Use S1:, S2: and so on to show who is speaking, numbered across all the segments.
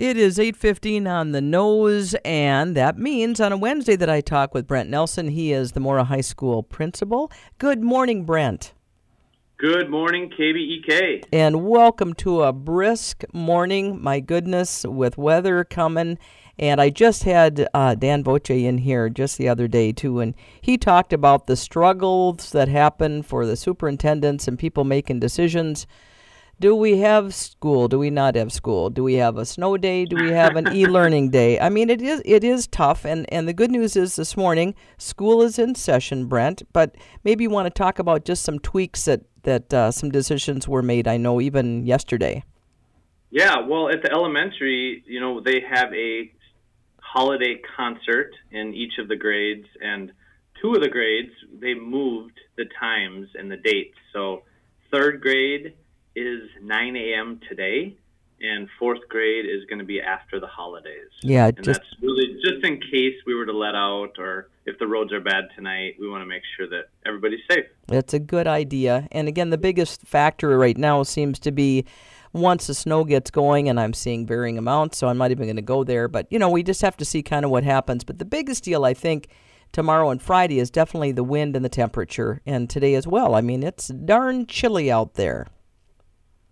S1: It is 8:15 on the nose and that means on a Wednesday that I talk with Brent Nelson. He is the Mora High School principal. Good morning, Brent.
S2: Good morning, KBEK.
S1: And welcome to a brisk morning. My goodness, with weather coming and I just had uh, Dan Voce in here just the other day, too, and he talked about the struggles that happen for the superintendents and people making decisions do we have school? Do we not have school? Do we have a snow day? Do we have an e-learning day? I mean, it is it is tough, and and the good news is this morning school is in session, Brent. But maybe you want to talk about just some tweaks that that uh, some decisions were made. I know even yesterday.
S2: Yeah, well, at the elementary, you know, they have a holiday concert in each of the grades, and two of the grades they moved the times and the dates. So third grade is 9 a.m. today, and fourth grade is going to be after the holidays.
S1: Yeah,
S2: and
S1: just
S2: that's really just in case we were to let out or if the roads are bad tonight, we want to make sure that everybody's safe.
S1: That's a good idea. And again, the biggest factor right now seems to be once the snow gets going, and I'm seeing varying amounts, so I'm not even going to go there. But, you know, we just have to see kind of what happens. But the biggest deal, I think, tomorrow and Friday is definitely the wind and the temperature, and today as well. I mean, it's darn chilly out there.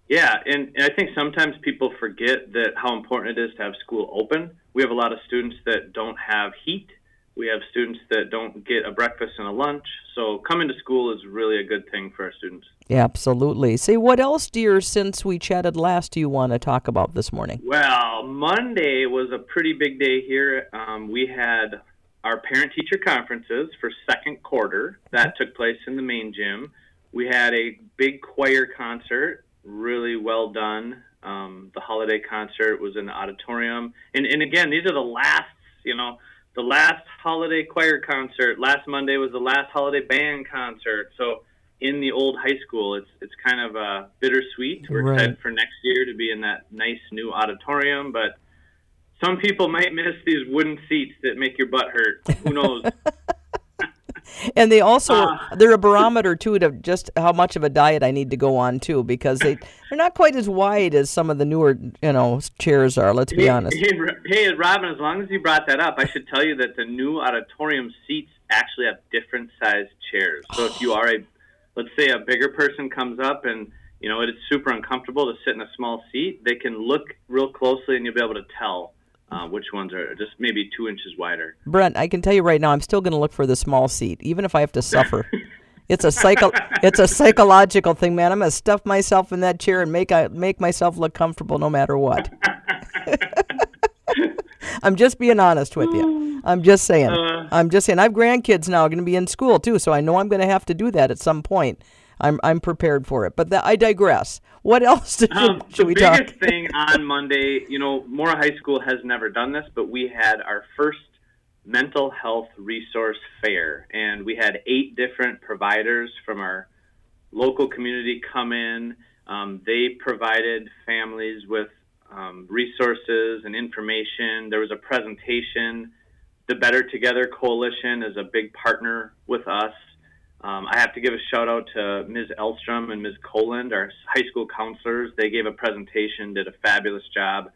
S2: Yeah, and, and I think sometimes people forget that how important it is to have school open. We have a lot of students that don't have heat. We have students that don't get a breakfast and a lunch. So coming to school is really a good thing for our students.
S1: Yeah, absolutely. Say, what else, dear, since we chatted last, do you want to talk about this morning?
S2: Well, Monday was a pretty big day here. Um, we had our parent teacher conferences for second quarter that took place in the main gym. We had a big choir concert really well done. Um, the holiday concert was in the auditorium, and and again, these are the last, you know, the last holiday choir concert. Last Monday was the last holiday band concert. So in the old high school, it's it's kind of uh, bittersweet. We're right. excited for next year to be in that nice new auditorium, but some people might miss these wooden seats that make your butt hurt. Who knows?
S1: and they also uh, they're a barometer too to just how much of a diet I need to go on too because they they're not quite as wide as some of the newer you know chairs are. Let's be
S2: hey,
S1: honest.
S2: Hey, hey, Robin, as long as you brought that up, I should tell you that the new auditorium seats actually have different sized chairs. So if you are a let's say a bigger person comes up and you know it's super uncomfortable to sit in a small seat, they can look real closely and you'll be able to tell uh, which ones are just maybe two inches wider.
S1: Brent, I can tell you right now, I'm still going to look for the small seat, even if I have to suffer. it's a psycho, it's a psychological thing, man. I'm going to stuff myself in that chair and make I make myself look comfortable no matter what. I'm just being honest with you. I'm just saying. Uh, I'm just saying. I have grandkids now, going to be in school too, so I know I'm going to have to do that at some point. I'm I'm prepared for it. But I digress. What else did, um, should we
S2: talk?
S1: The
S2: biggest thing on Monday, you know, Mora High School has never done this, but we had our first mental health resource fair, and we had eight different providers from our local community come in. Um, they provided families with um, resources and information. There was a presentation. The Better Together Coalition is a big partner with us. Um, I have to give a shout out to Ms. Elstrom and Ms. Coland, our high school counselors. They gave a presentation, did a fabulous job.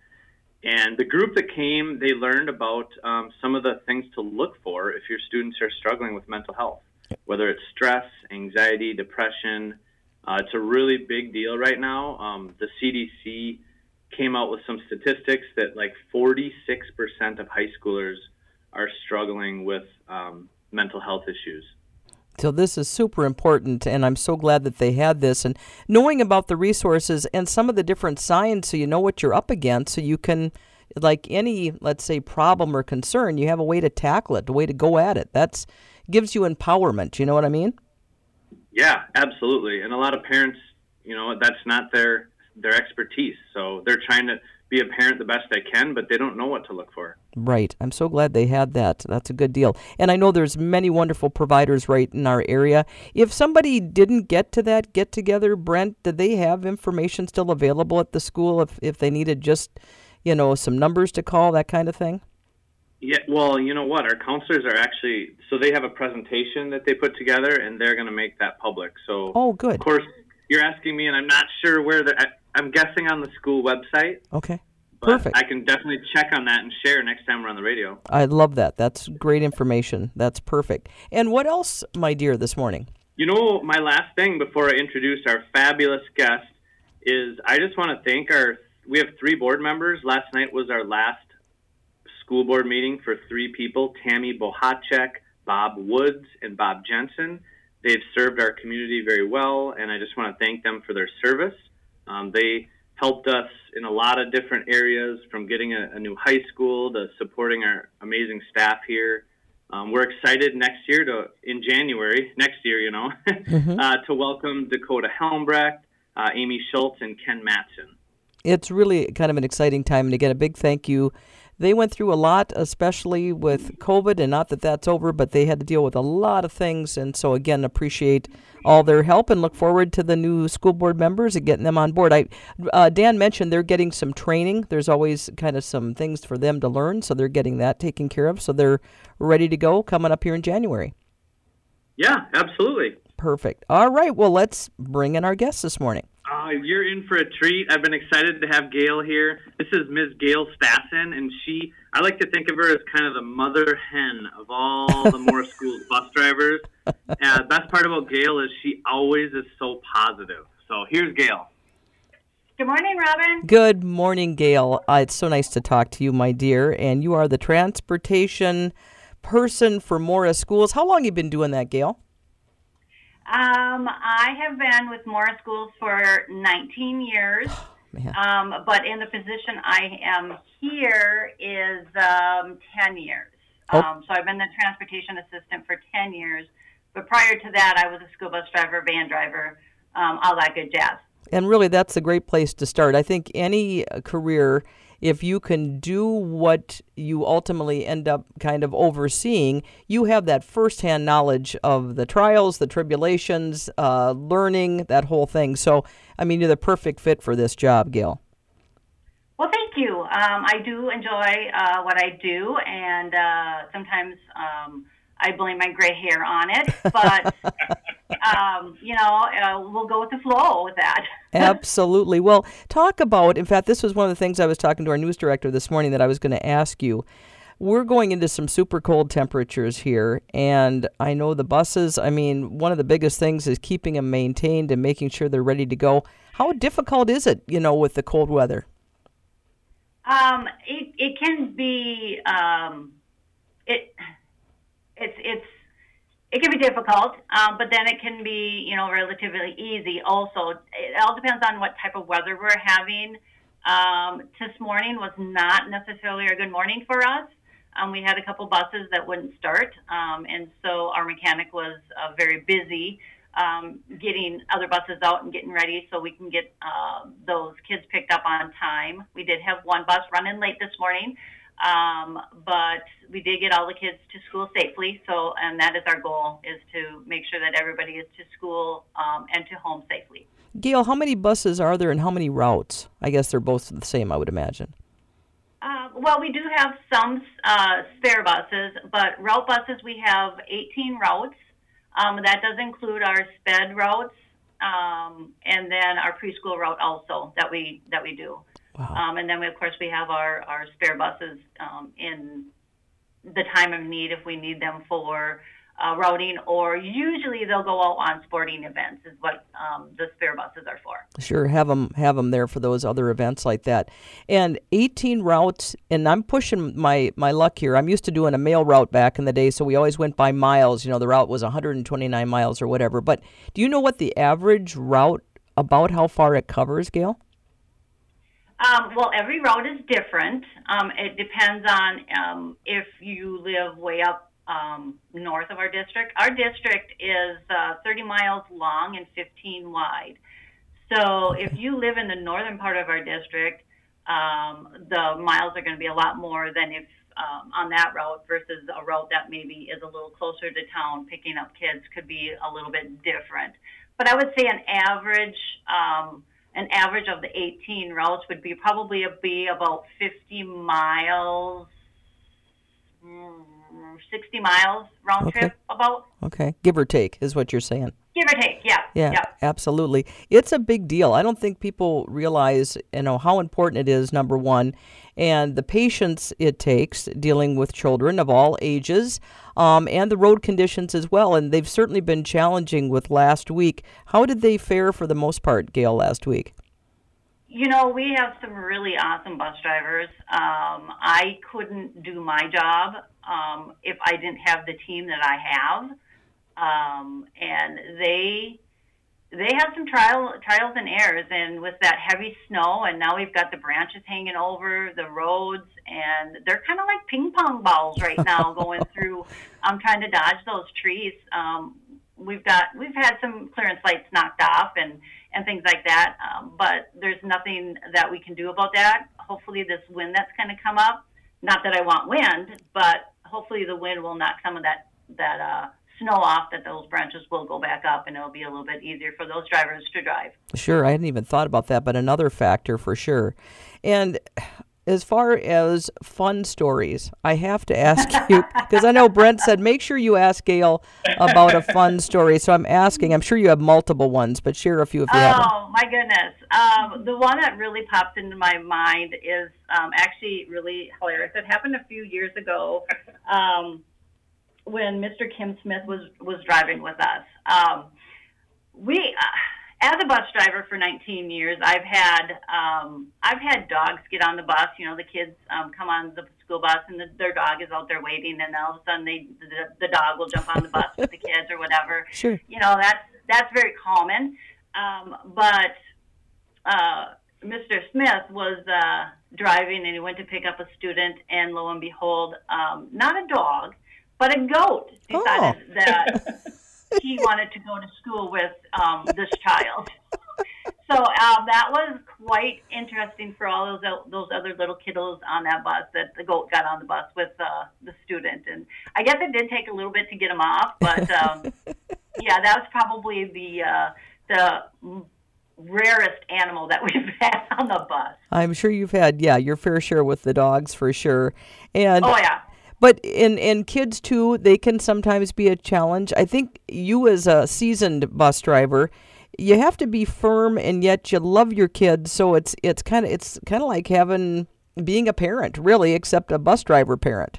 S2: And the group that came, they learned about um, some of the things to look for if your students are struggling with mental health, whether it's stress, anxiety, depression. Uh, it's a really big deal right now. Um, the CDC came out with some statistics that like 46% of high schoolers are struggling with um, mental health issues.
S1: So this is super important, and I'm so glad that they had this. And knowing about the resources and some of the different signs, so you know what you're up against, so you can, like any, let's say, problem or concern, you have a way to tackle it, a way to go at it. That's gives you empowerment. You know what I mean?
S2: Yeah, absolutely. And a lot of parents, you know, that's not their their expertise, so they're trying to be a parent the best they can, but they don't know what to look for.
S1: Right. I'm so glad they had that. That's a good deal. And I know there's many wonderful providers right in our area. If somebody didn't get to that get together, Brent, did they have information still available at the school if if they needed just, you know, some numbers to call, that kind of thing?
S2: Yeah, well, you know what? Our counselors are actually so they have a presentation that they put together and they're going to make that public. So
S1: Oh, good.
S2: Of course, you're asking me and I'm not sure where they're I'm guessing on the school website.
S1: Okay. Perfect.
S2: I can definitely check on that and share next time we're on the radio.
S1: I love that. That's great information. That's perfect. And what else, my dear, this morning?
S2: You know, my last thing before I introduce our fabulous guest is I just want to thank our. We have three board members. Last night was our last school board meeting for three people Tammy Bohacek, Bob Woods, and Bob Jensen. They've served our community very well, and I just want to thank them for their service. Um, they helped us in a lot of different areas from getting a, a new high school to supporting our amazing staff here. Um, we're excited next year to in January next year, you know, uh, to welcome Dakota Helmbrecht, uh, Amy Schultz, and Ken Matson.
S1: It's really kind of an exciting time. And again, a big thank you. They went through a lot, especially with COVID, and not that that's over, but they had to deal with a lot of things. And so, again, appreciate all their help and look forward to the new school board members and getting them on board. I, uh, Dan mentioned they're getting some training. There's always kind of some things for them to learn, so they're getting that taken care of. So they're ready to go coming up here in January.
S2: Yeah, absolutely.
S1: Perfect. All right. Well, let's bring in our guest this morning.
S2: Uh, you're in for a treat. I've been excited to have Gail here. This is Ms. Gail Stassen, and she, I like to think of her as kind of the mother hen of all the Mora Schools bus drivers. And the best part about Gail is she always is so positive. So here's Gail.
S3: Good morning, Robin.
S1: Good morning, Gail. Uh, it's so nice to talk to you, my dear. And you are the transportation person for Mora Schools. How long have you been doing that, Gail?
S3: Um, I have been with Mora Schools for 19 years, um, but in the position I am here is um, 10 years.
S1: Oh.
S3: Um, so I've been the transportation assistant for 10 years. But prior to that, I was a school bus driver, van driver, um, all that good jazz.
S1: And really, that's a great place to start. I think any uh, career, if you can do what you ultimately end up kind of overseeing, you have that firsthand knowledge of the trials, the tribulations, uh, learning, that whole thing. So, I mean, you're the perfect fit for this job, Gail.
S3: Well, thank you. Um, I do enjoy uh, what I do, and uh, sometimes um, I blame my gray hair on it, but um, you know, uh, we'll go with the flow with that.
S1: Absolutely. Well, talk about, in fact, this was one of the things I was talking to our news director this morning that I was going to ask you. We're going into some super cold temperatures here, and I know the buses, I mean, one of the biggest things is keeping them maintained and making sure they're ready to go. How difficult is it, you know, with the cold weather?
S3: Um, it it can be um, it it's it's it can be difficult, um, but then it can be you know relatively easy. Also, it all depends on what type of weather we're having. Um, this morning was not necessarily a good morning for us. Um, we had a couple buses that wouldn't start, um, and so our mechanic was uh, very busy um, getting other buses out and getting ready so we can get uh, those kids picked up on time. We did have one bus running late this morning, um, but we did get all the kids to school safely. So, and that is our goal: is to make sure that everybody is to school um, and to home safely.
S1: Gail, how many buses are there and how many routes? I guess they're both the same, I would imagine.
S3: Uh, well, we do have some uh, spare buses, but route buses we have 18 routes. Um, that does include our sped routes, um, and then our preschool route also that we that we do.
S1: Wow.
S3: Um, and then we, of course we have our, our spare buses um, in the time of need if we need them for uh, routing, or usually they'll go out on sporting events. Is what um, the spare buses are for.
S1: Sure, have them have them there for those other events like that. And 18 routes, and I'm pushing my my luck here. I'm used to doing a mail route back in the day, so we always went by miles. You know, the route was 129 miles or whatever. But do you know what the average route about how far it covers, Gail?
S3: Um, well, every route is different. Um, it depends on um, if you live way up um, north of our district. Our district is uh, 30 miles long and 15 wide. So if you live in the northern part of our district, um, the miles are going to be a lot more than if um, on that route versus a route that maybe is a little closer to town. Picking up kids could be a little bit different. But I would say an average um, an average of the 18 routes would be probably be about 50 miles. mm, 60 miles round
S1: Okay.
S3: trip, about
S1: Okay, give or take is what you're saying.
S3: give or take. Yeah.
S1: Yeah,
S3: Yeah.
S1: absolutely. It's a big deal. I don't think people realize, you know, how important it is. Number one, and the patience it takes dealing with children of all ages, um, and the road conditions as well. And they've certainly been challenging with last week. How did they fare for the most part, Gail, last week?
S3: You know, we have some really awesome bus drivers. Um, I couldn't do my job um, if I didn't have the team that I have, um, and they they have some trial trials and errors. And with that heavy snow, and now we've got the branches hanging over the roads, and they're kind of like ping pong balls right now going through. I'm trying to dodge those trees. Um, we've got we've had some clearance lights knocked off and and things like that. Um, but there's nothing that we can do about that. Hopefully, this wind that's going to come up. Not that I want wind, but hopefully the wind will knock some of that that uh, snow off. That those branches will go back up, and it'll be a little bit easier for those drivers to drive.
S1: Sure, I hadn't even thought about that, but another factor for sure. And as far as fun stories, I have to ask you because I know Brent said make sure you ask Gail about a fun story. So I'm asking. I'm sure you have multiple ones, but share a few if you have.
S3: Oh my goodness! Um, the one that really popped into my mind is um, actually really hilarious. It happened a few years ago um, when Mr. Kim Smith was was driving with us. Um, we, uh, as a bus driver for 19 years, I've had um, I've had dogs get on the bus. You know, the kids um, come on the school bus and the, their dog is out there waiting, and all of a sudden they the, the dog will jump on the bus with the kids or whatever
S1: Sure.
S3: you know that's that's very common um, but uh, mr smith was uh, driving and he went to pick up a student and lo and behold um, not a dog but a goat decided
S1: Oh.
S3: that he wanted to go to school with um, this child so um, that was quite interesting for all those those other little kiddos on that bus that the goat got on the bus with uh, the student, and I guess it did take a little bit to get him off, but um, yeah, that was probably the uh, the rarest animal that we've had on the bus.
S1: I'm sure you've had yeah your fair share with the dogs for sure, and
S3: Oh yeah.
S1: But in in kids too, they can sometimes be a challenge. I think you as a seasoned bus driver, you have to be firm and yet you love your kids. So it's it's kind of it's kind of like having being a parent, really, except a bus driver parent.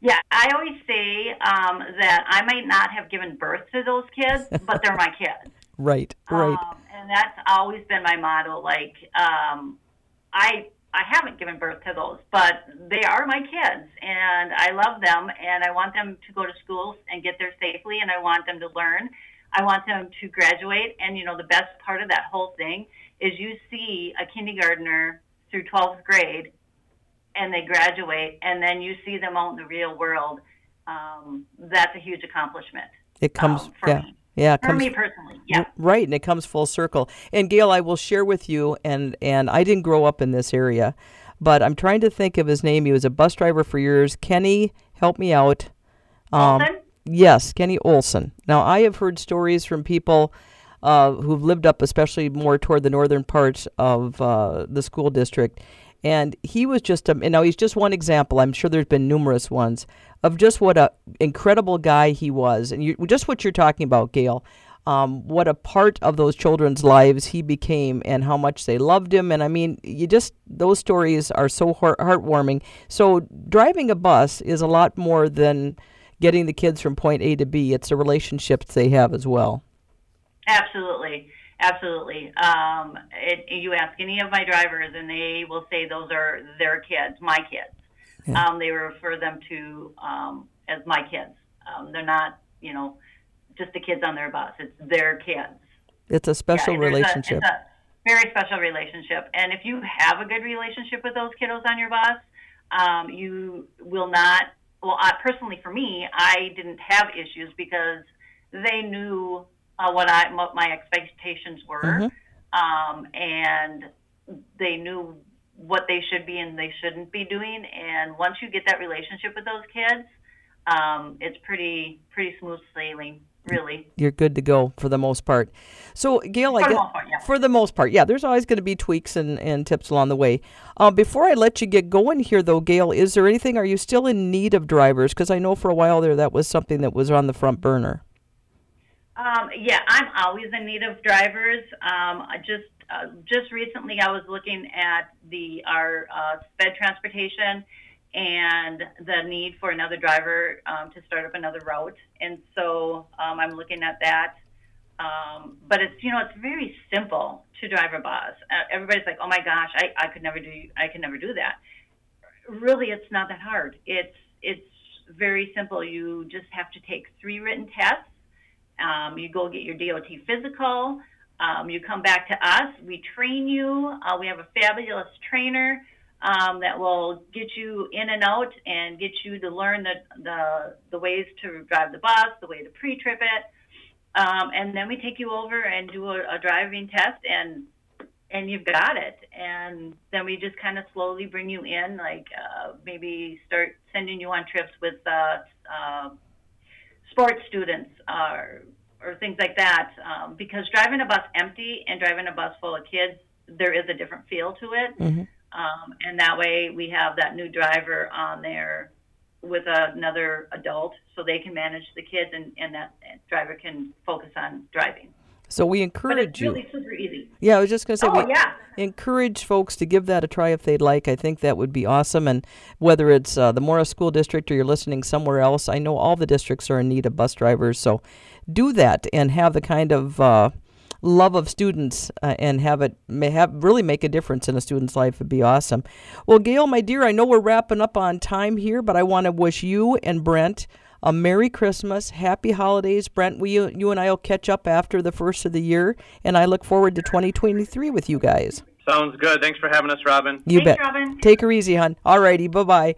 S3: Yeah, I always say um, that I might not have given birth to those kids, but they're my kids.
S1: Right, right.
S3: Um, and that's always been my motto. Like, um, I I haven't given birth to those, but they are my kids, and I love them, and I want them to go to school and get there safely, and I want them to learn. I want them to graduate, and you know, the best part of that whole thing is you see a kindergartner through 12th grade, and they graduate, and then you see them out in the real world. Um, that's a huge accomplishment.
S1: It comes,
S3: um, for
S1: yeah,
S3: me.
S1: yeah, it
S3: For
S1: comes
S3: me personally, yeah.
S1: Right, and it comes full circle. And Gail, I will share with you, and and I didn't grow up in this area, but I'm trying to think of his name. He was a bus driver for years. Kenny, help me out. Um,
S3: Olson?
S1: Yes, Kenny Olson. Now I have heard stories from people uh, who've lived up, especially more toward the northern parts of uh, the school district, and he was just a. And now he's just one example. I'm sure there's been numerous ones of just what a incredible guy he was, and you, just what you're talking about, Gail. Um, what a part of those children's lives he became, and how much they loved him. And I mean, you just those stories are so heart- heartwarming. So driving a bus is a lot more than getting the kids from point A to B. It's the relationships they have as well.
S3: Absolutely, absolutely. Um, it, you ask any of my drivers, and they will say those are their kids, my kids.
S1: Yeah.
S3: Um, they refer them to um, as my kids. Um, they're not, you know, just the kids on their bus. It's their kids.
S1: It's a special
S3: Yeah, a-
S1: relationship.
S3: it's a very special relationship. And if you have a good relationship with those kiddos on your bus, um, you will not. Well, I, personally, for me, I didn't have issues because they knew uh, what I what my expectations were,
S1: Mhm.
S3: um, and they knew what they should be and they shouldn't be doing. And once you get that relationship with those kids, um, it's pretty pretty smooth sailing really.
S1: You're good to go for the most part. So, Gail,
S3: For
S1: I
S3: the
S1: guess
S3: most part, yeah.
S1: for the most part, yeah. There's always going to be tweaks and, and tips along the way. Uh, before I let you get going here, though, Gail, is there anything? Are you still in need of drivers? Because I know for a while there that was something that was on the front burner.
S3: Um, yeah, I'm always in need of drivers. Um, I just uh, just recently, I was looking at the our uh, sped transportation and the need for another driver um, to start up another route, and so um, I'm looking at that. Um, but it's you know it's very simple to drive a bus. Uh, everybody's like, oh my gosh, I, I could never do I could never do that. Really, it's not that hard. It's it's very simple. You just have to take three written tests. Um, you go get your DOT physical. Um, you come back to us. We train you. Uh, we have a fabulous trainer um, that will get you in and out and get you to learn the, the, the ways to drive the bus, the way to pre-trip it. Um, and then we take you over and do a, a driving test and and you've got it. And then we just kind of slowly bring you in, like uh, maybe start sending you on trips with uh, uh, sports students or, or things like that. Um, because driving a bus empty and driving a bus full of kids, there is a different feel to it. Um, and that way we have that new driver on there with another adult so they can manage the kids and, and that driver can focus on driving.
S1: So we
S3: But
S1: encourage
S3: it's
S1: you.
S3: really super easy.
S1: Yeah, I was just going to say,
S3: Oh,
S1: we
S3: yeah.
S1: encourage folks to give that a try if they'd like. I think that would be awesome. And whether it's uh, the Mora School District or you're listening somewhere else, I know all the districts are in need of bus drivers. So do that and have the kind of uh, love of students uh, and have it may have really make a difference in a student's life. Would be awesome. Well, Gail, my dear, I know we're wrapping up on time here, but I want to wish you and Brent a Merry Christmas, Happy Holidays. Brent, we, you, you and I will catch up after the first of the year, and I look forward to 2023 with you guys.
S2: Sounds good. Thanks for having us, Robin.
S1: You
S3: Thanks,
S1: bet.
S3: Robin.
S1: Take her easy, hon. All righty. Bye bye.